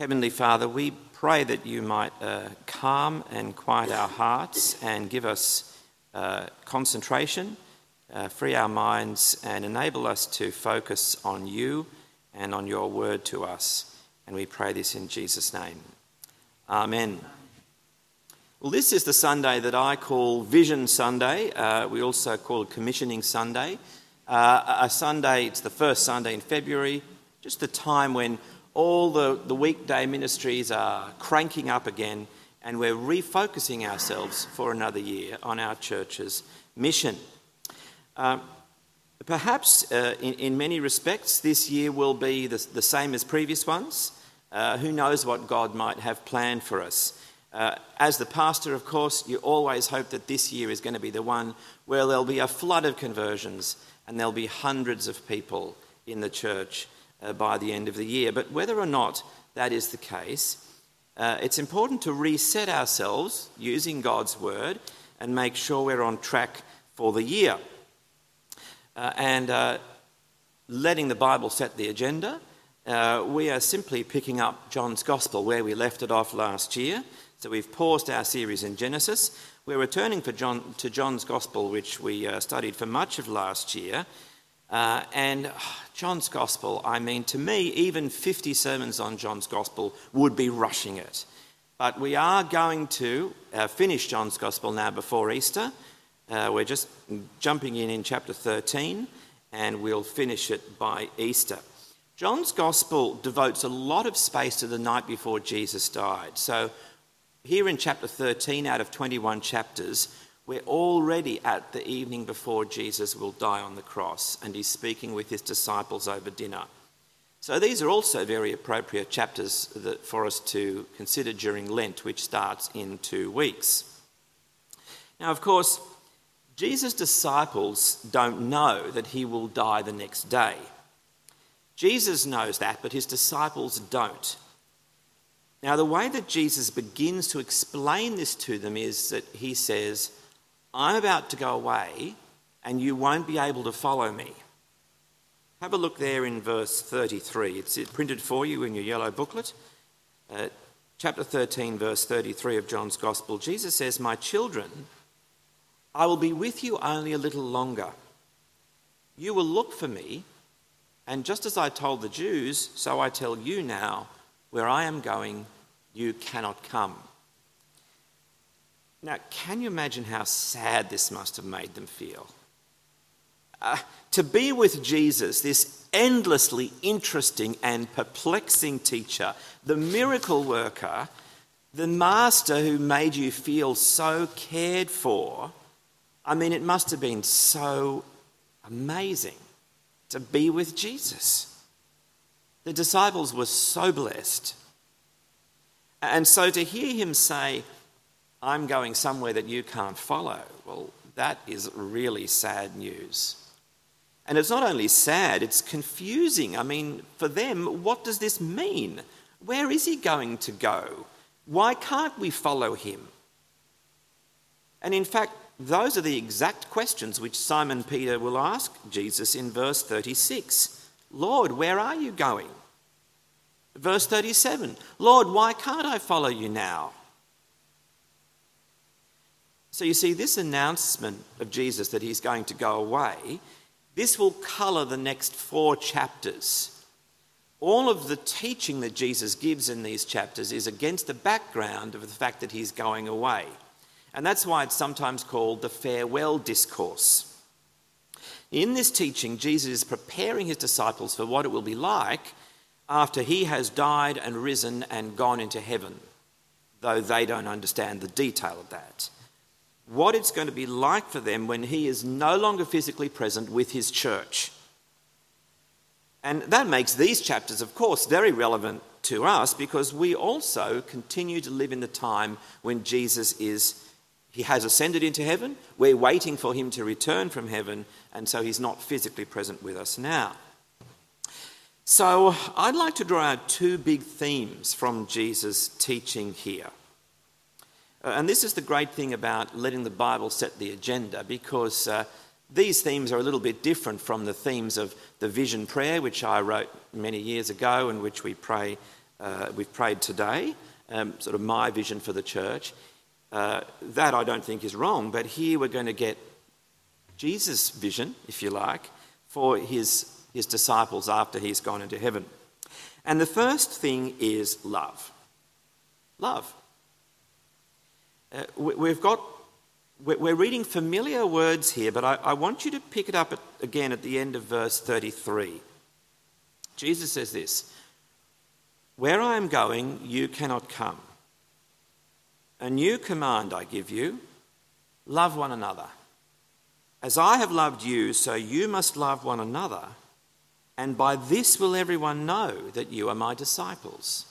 Heavenly Father, we pray that you might uh, calm and quiet our hearts and give us uh, concentration, uh, free our minds, and enable us to focus on you and on your word to us. And we pray this in Jesus' name. Amen. Well, this is the Sunday that I call Vision Sunday. Uh, we also call it Commissioning Sunday. Uh, a Sunday, it's the first Sunday in February, just the time when all the, the weekday ministries are cranking up again, and we're refocusing ourselves for another year on our church's mission. Uh, perhaps uh, in, in, many respects, this year will be the, the same as previous ones. Uh, who knows what God might have planned for us? Uh, as the pastor, of course, you always hope that this year is going to be the one where there'll be a flood of conversions and there'll be hundreds of people in the church uh, by the end of the year. But whether or not that is the case, uh, it's important to reset ourselves using God's word and make sure we're on track for the year. Uh, and uh, letting the Bible set the agenda, uh, we are simply picking up John's Gospel where we left it off last year. So we've paused our series in Genesis. We're returning John, to John's Gospel, which we uh, studied for much of last year. Uh, and oh, John's Gospel, I mean, to me, even 50 sermons on John's Gospel would be rushing it. But we are going to uh, finish John's Gospel now before Easter. Uh, we're just jumping in in chapter 13, and we'll finish it by Easter. John's Gospel devotes a lot of space to the night before Jesus died. So here in chapter 13 out of 21 chapters, we're already at the evening before Jesus will die on the cross, and he's speaking with his disciples over dinner. So these are also very appropriate chapters for us to consider during Lent, which starts in two weeks. Now, of course, Jesus' disciples don't know that he will die the next day. Jesus knows that, but his disciples don't. Now, the way that Jesus begins to explain this to them is that he says, I'm about to go away and you won't be able to follow me. Have a look there in verse 33. It's printed for you in your yellow booklet. Uh, chapter 13, verse 33 of John's Gospel. Jesus says, My children, I will be with you only a little longer. You will look for me, and just as I told the Jews, so I tell you now where I am going, you cannot come. Now, can you imagine how sad this must have made them feel? Uh, to be with Jesus, this endlessly interesting and perplexing teacher, the miracle worker, the master who made you feel so cared for, I mean, it must have been so amazing to be with Jesus. The disciples were so blessed. And so to hear him say, I'm going somewhere that you can't follow, well, that is really sad news. And it's not only sad, it's confusing. I mean, for them, what does this mean? Where is he going to go? Why can't we follow him? And in fact, those are the exact questions which Simon Peter will ask Jesus in verse 36 Lord, where are you going? Verse 37 Lord, why can't I follow you now? So you see, this announcement of Jesus that he's going to go away, this will colour the next four chapters. All of the teaching that Jesus gives in these chapters is against the background of the fact that he's going away. And that's why it's sometimes called the farewell discourse. In this teaching, Jesus is preparing his disciples for what it will be like after he has died and risen and gone into heaven, though they don't understand the detail of that. What it's going to be like for them when he is no longer physically present with his church. And that makes these chapters, of course, very relevant to us because we also continue to live in the time when Jesus is, he has ascended into heaven. We're waiting for him to return from heaven, and so he's not physically present with us now. So, I'd like to draw out two big themes from Jesus' teaching here. Uh, and this is the great thing about letting the Bible set the agenda because uh, these themes are a little bit different from the themes of the vision prayer, which I wrote many years ago and which we pray uh, we've prayed today, um, sort of my vision for the church. Uh, that I don't think is wrong, but here we're going to get Jesus' vision, if you like, for his, his disciples after he's gone into heaven. And the first thing is love. Love. Uh, we, have got, we're reading familiar words here, but I, I want you to pick it up at, again at the end of verse 33. Jesus says this Where I am going, you cannot come. A new command I give you love one another. As I have loved you, so you must love one another. And by this will everyone know that you are my disciples,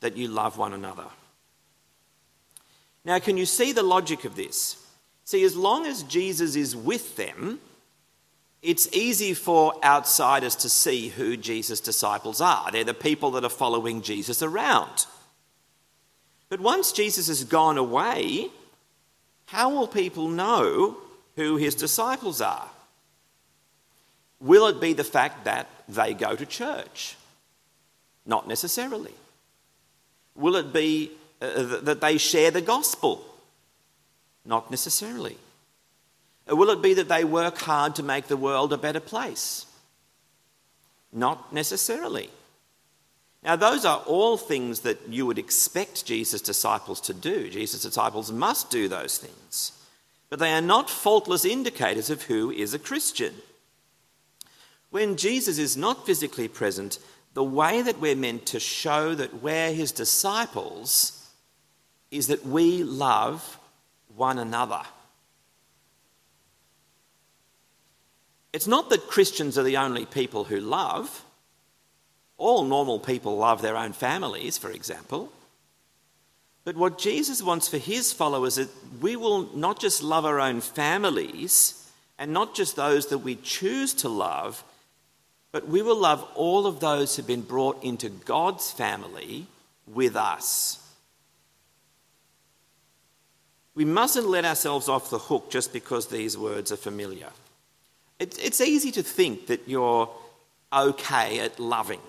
that you love one another. Now, can you see the logic of this? See, as long as Jesus is with them, it's easy for outsiders to see who Jesus' disciples are. They're the people that are following Jesus around. But once Jesus has gone away, how will people know who his disciples are? Will it be the fact that they go to church? Not necessarily. Will it be uh, that they share the gospel? Not necessarily. Uh, will it be that they work hard to make the world a better place? Not necessarily. Now, those are all things that you would expect Jesus' disciples to do. Jesus' disciples must do those things but they are not faultless indicators of who is a Christian. When Jesus is not physically present, the way that we're meant to show that we're his disciples is that we love one another. It's not that Christians are the only people who love. All normal people love their own families, for example. But what Jesus wants for his followers is that we will not just love our own families and not just those that we choose to love, but we will love all of those who've been brought into God's family with us. We mustn't let ourselves off the hook just because these words are familiar. It's easy to think that you're okay at loving.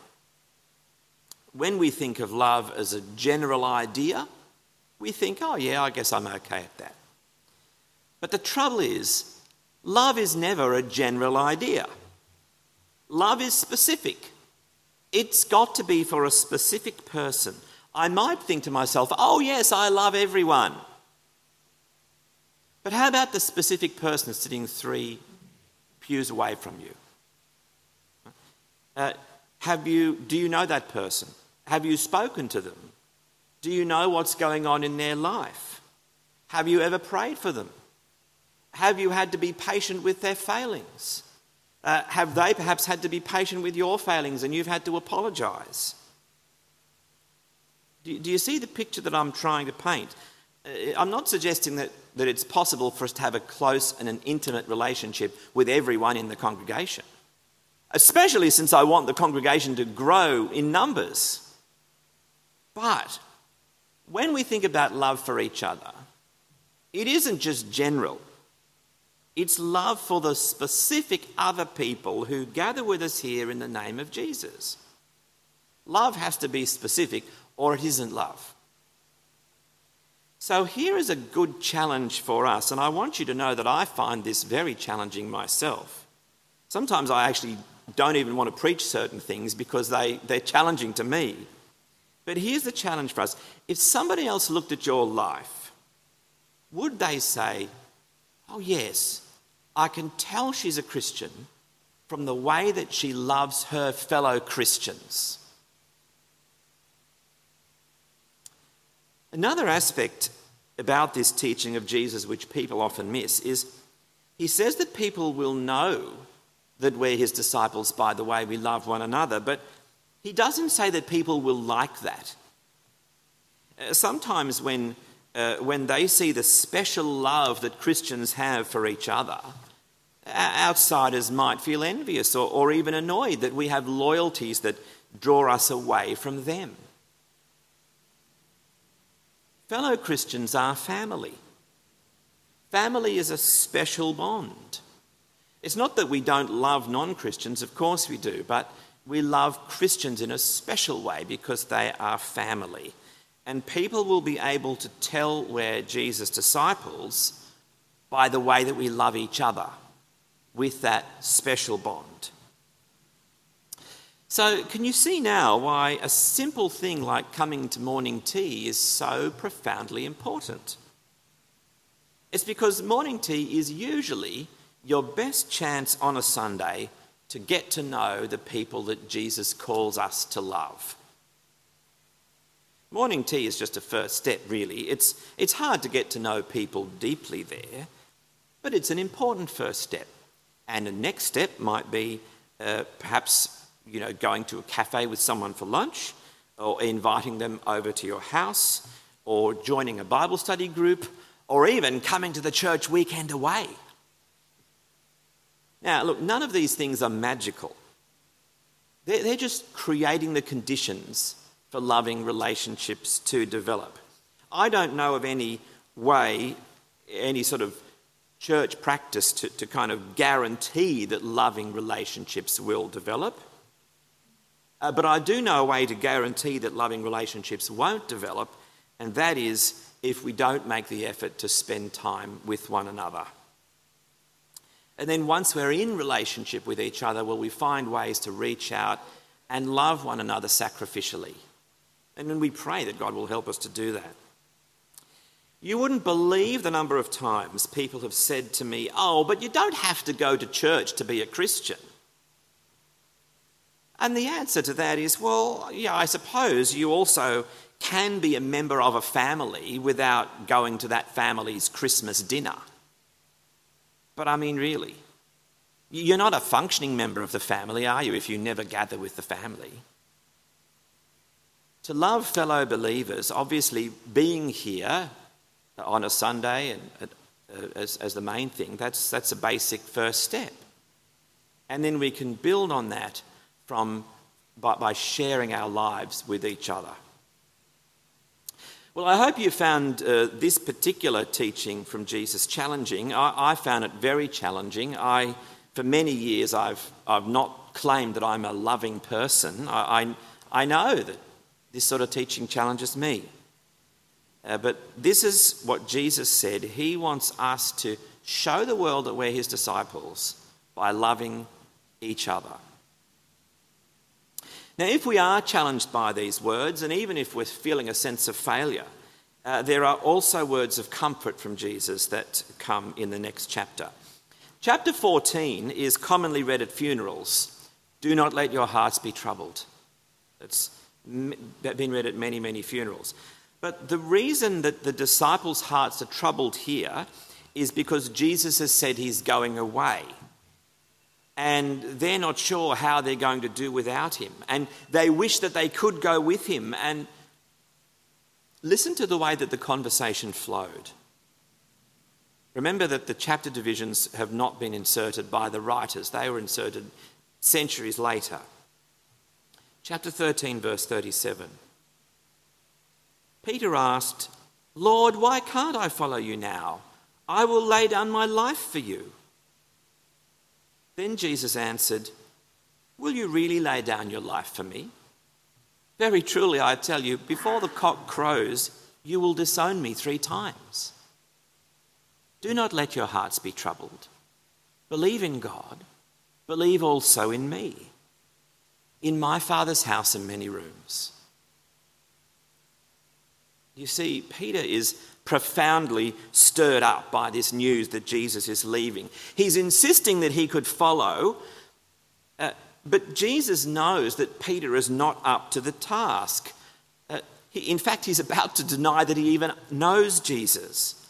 When we think of love as a general idea, we think, oh, yeah, I guess I'm okay at that. But the trouble is, love is never a general idea. Love is specific. It's got to be for a specific person. I might think to myself, oh, yes, I love everyone. But how about the specific person sitting three pews away from you? Uh, have you, do you know that person? Have you spoken to them? Do you know what's going on in their life? Have you ever prayed for them? Have you had to be patient with their failings? Uh, have they perhaps had to be patient with your failings and you've had to apologize? Do, do you see the picture that I'm trying to paint? Uh, I'm not suggesting that, that it's possible for us to have a close and an intimate relationship with everyone in the congregation, especially since I want the congregation to grow in numbers. But when we think about love for each other, it isn't just general. It's love for the specific other people who gather with us here in the name of Jesus. Love has to be specific or it isn't love. So here is a good challenge for us, and I want you to know that I find this very challenging myself. Sometimes I actually don't even want to preach certain things because they, they're challenging to me. But here's the challenge for us if somebody else looked at your life, would they say, Oh, yes, I can tell she's a Christian from the way that she loves her fellow Christians? Another aspect about this teaching of Jesus, which people often miss, is he says that people will know that we're his disciples by the way we love one another, but he doesn't say that people will like that. Uh, sometimes, when, uh, when they see the special love that Christians have for each other, outsiders might feel envious or, or even annoyed that we have loyalties that draw us away from them. Fellow Christians are family. Family is a special bond. It's not that we don't love non Christians, of course we do, but we love Christians in a special way because they are family. And people will be able to tell we're Jesus' disciples by the way that we love each other with that special bond. So, can you see now why a simple thing like coming to morning tea is so profoundly important? It's because morning tea is usually your best chance on a Sunday to get to know the people that Jesus calls us to love. Morning tea is just a first step, really. It's, it's hard to get to know people deeply there, but it's an important first step. And the next step might be uh, perhaps you know, going to a cafe with someone for lunch, or inviting them over to your house, or joining a Bible study group, or even coming to the church weekend away. Now, look, none of these things are magical. They're, they're just creating the conditions for loving relationships to develop. I don't know of any way, any sort of church practice to, to kind of guarantee that loving relationships will develop. Uh, but I do know a way to guarantee that loving relationships won't develop, and that is if we don't make the effort to spend time with one another. And then once we're in relationship with each other, will we find ways to reach out and love one another sacrificially? And then we pray that God will help us to do that. You wouldn't believe the number of times people have said to me, Oh, but you don't have to go to church to be a Christian. And the answer to that is well, yeah, I suppose you also can be a member of a family without going to that family's Christmas dinner. But I mean, really, you're not a functioning member of the family, are you, if you never gather with the family? To love fellow believers, obviously, being here on a Sunday and, uh, as, as the main thing, that's, that's a basic first step. And then we can build on that from, by, by sharing our lives with each other. Well, I hope you found uh, this particular teaching from Jesus challenging. I, I, found it very challenging. I, for many years, I've, I've not claimed that I'm a loving person. I, I, I know that this sort of teaching challenges me. Uh, but this is what Jesus said. He wants us to show the world that we're his disciples by loving each other. Now, if we are challenged by these words, and even if we're feeling a sense of failure, uh, there are also words of comfort from Jesus that come in the next chapter. Chapter 14 is commonly read at funerals. Do not let your hearts be troubled. It's been read at many, many funerals. But the reason that the disciples' hearts are troubled here is because Jesus has said he's going away and they're not sure how they're going to do without him. And they wish that they could go with him. And listen to the way that the conversation flowed. Remember that the chapter divisions have not been inserted by the writers, they were inserted centuries later. Chapter 13, verse 37. Peter asked, Lord, why can't I follow you now? I will lay down my life for you. Then Jesus answered, Will you really lay down your life for me? Very truly, I tell you, before the cock crows, you will disown me three times. Do not let your hearts be troubled. Believe in God, believe also in me. In my Father's house are many rooms. You see, Peter is profoundly stirred up by this news that Jesus is leaving. He's insisting that he could follow, uh, but Jesus knows that Peter is not up to the task. Uh, he, in fact, he's about to deny that he even knows Jesus.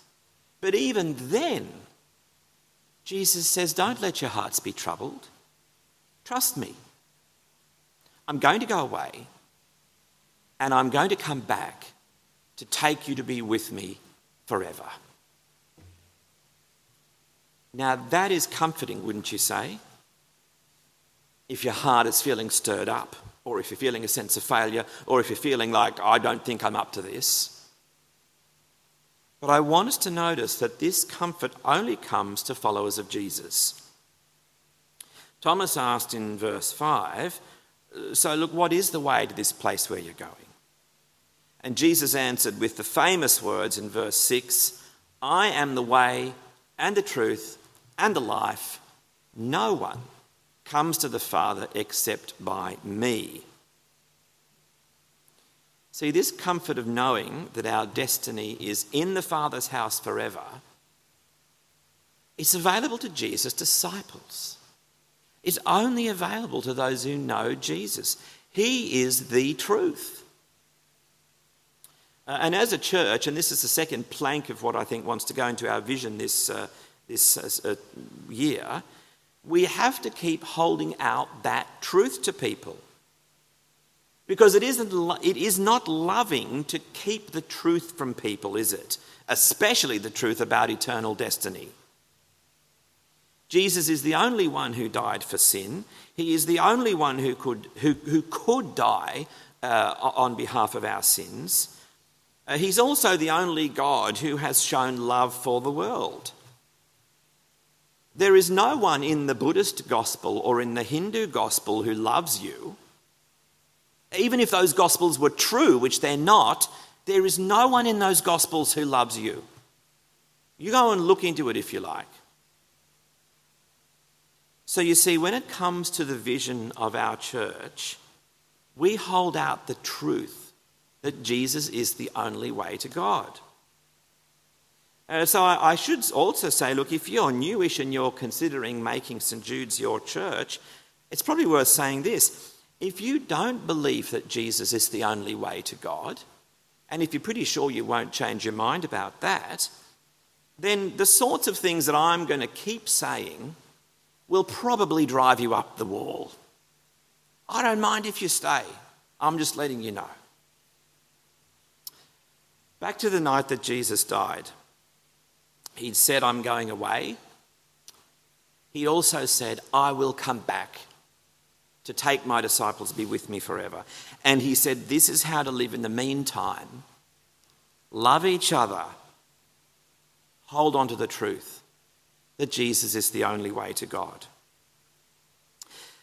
But even then, Jesus says, Don't let your hearts be troubled. Trust me. I'm going to go away and I'm going to come back to take you to be with me forever. Now, that is comforting, wouldn't you say? If your heart is feeling stirred up, or if you're feeling a sense of failure, or if you're feeling like, I don't think I'm up to this. But I want us to notice that this comfort only comes to followers of Jesus. Thomas asked in verse 5, So, look, what is the way to this place where you're going? And Jesus answered with the famous words in verse 6 I am the way and the truth and the life. No one comes to the Father except by me. See, this comfort of knowing that our destiny is in the Father's house forever, it's available to Jesus' disciples. It's only available to those who know Jesus. He is the truth. Uh, and as a church, and this is the second plank of what I think wants to go into our vision this, uh, this uh, year, we have to keep holding out that truth to people. Because it, isn't, it is not loving to keep the truth from people, is it? Especially the truth about eternal destiny. Jesus is the only one who died for sin. He is the only one who could, who, who could die uh, on behalf of our sins. Uh, he's also the only God who has shown love for the world. There is no one in the Buddhist gospel or in the Hindu gospel who loves you even if those gospels were true, which they're not, there is no one in those gospels who loves you. You go and look into it if you like. So you see, when it comes to the vision of our church, we hold out the truth that Jesus is the only way to God. Uh, so I should also say look, if you're newish and you're considering making St. Jude's your church, it's probably worth saying this if you don't believe that Jesus is the only way to God, and if you're pretty sure you won't change your mind about that, then the sorts of things that I'm going to keep saying will probably drive you up the wall. I don't mind if you stay, I'm just letting you know. Back to the night that Jesus died, he'd said, I'm going away. He also said, I will come back to take my disciples be with me forever. And he said, This is how to live in the meantime. Love each other. Hold on to the truth that Jesus is the only way to God.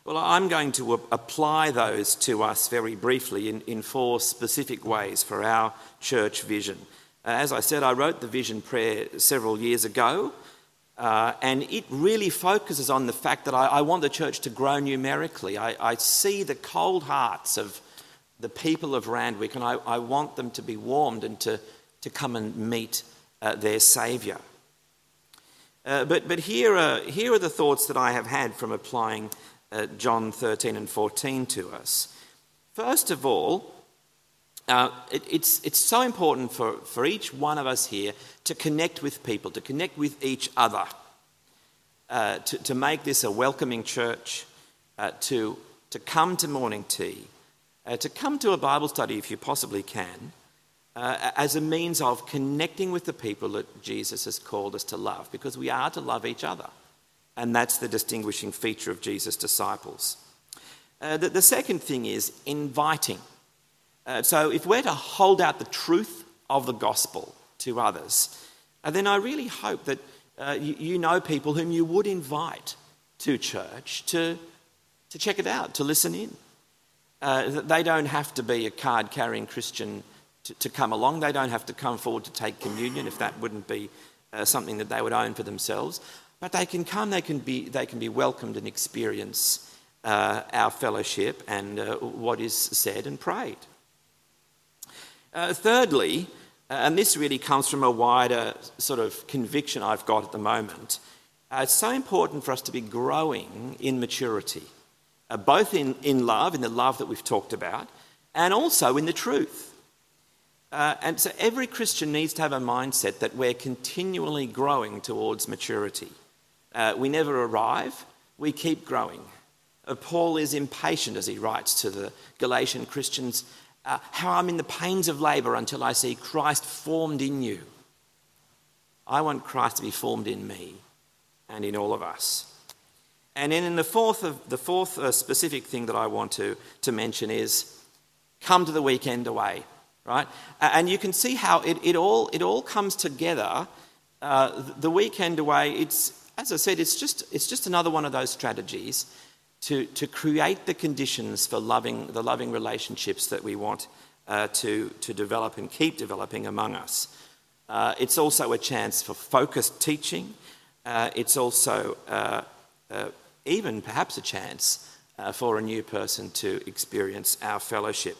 Well, I'm going to apply those to us very briefly in, in four specific ways for our church vision. As I said, I wrote the vision prayer several years ago. Uh, and it really focuses on the fact that I, I want the church to grow numerically. I, I, see the cold hearts of the people of Randwick, and I, I want them to be warmed and to, to come and meet uh, their Saviour. Uh, but but here, are, here are the thoughts that I have had from applying uh, John 13 and 14 to us. First of all, uh, it, it's, it's so important for, for each one of us here to connect with people, to connect with each other, uh, to, to make this a welcoming church, uh, to, to come to morning tea, uh, to come to a Bible study if you possibly can, uh, as a means of connecting with the people that Jesus has called us to love, because we are to love each other. And that's the distinguishing feature of Jesus' disciples. Uh, the, the second thing is inviting. Uh, so, if we're to hold out the truth of the gospel to others, uh, then I really hope that uh, you, you, know people whom you would invite to church to, to check it out, to listen in. Uh, they don't have to be a card carrying Christian to, to, come along, they don't have to come forward to take communion if that wouldn't be uh, something that they would own for themselves. But they can come, they can be, they can be welcomed and experience uh, our fellowship and what is said and prayed. Uh, thirdly, uh, and this really comes from a wider sort of conviction I've got at the moment, uh, it's so important for us to be growing in maturity, uh, both in, in love, in the love that we've talked about, and also in the truth. Uh, and so every Christian needs to have a mindset that we're continually growing towards maturity. Uh, we never arrive, we keep growing. Paul is impatient as he writes to the Galatian Christians uh, how I'm in the pains of labour until I see Christ formed in you. I want Christ to be formed in me and in all of us. And then in the fourth, of, the fourth uh, specific thing that I want to, to mention is come to the weekend away, right? And you can see how it, it, all, it all comes together. Uh, the weekend away, it's, as I said, it's just, it's just another one of those strategies to, to create the conditions for loving, the loving relationships that we want uh, to, to develop and keep developing among us. Uh, it's also a chance for focused teaching. Uh, it's also uh, uh, even perhaps a chance uh, for a new person to experience our fellowship.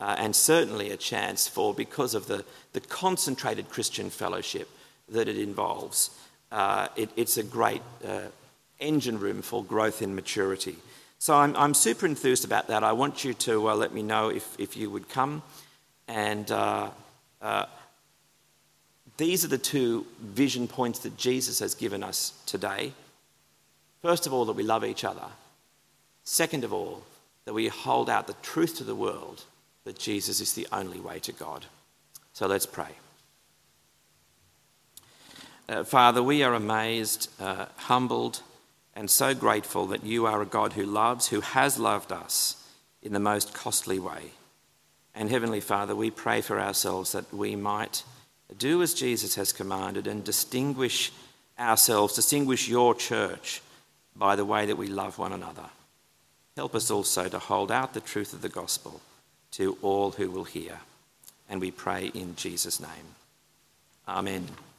and certainly a chance for, because of the, the concentrated Christian fellowship that it involves, it, it's a great engine room for growth and maturity. So I'm, I'm super enthused about that. I want you to uh, let me know if, if you would come. And uh, uh, these are the two vision points that Jesus has given us today. First of all, that we love each other. Second of all, that we hold out the truth to the world that Jesus is the only way to God. So let's pray. Uh, Father, we are amazed, uh, humbled, and so grateful that you are a God who loves, who has loved us in the most costly way. And Heavenly Father, we pray for ourselves that we might do as Jesus has commanded and distinguish ourselves, distinguish your church by the way that we love one another. Help us also to hold out the truth of the gospel to all who will hear. And we pray in Jesus' name. Amen.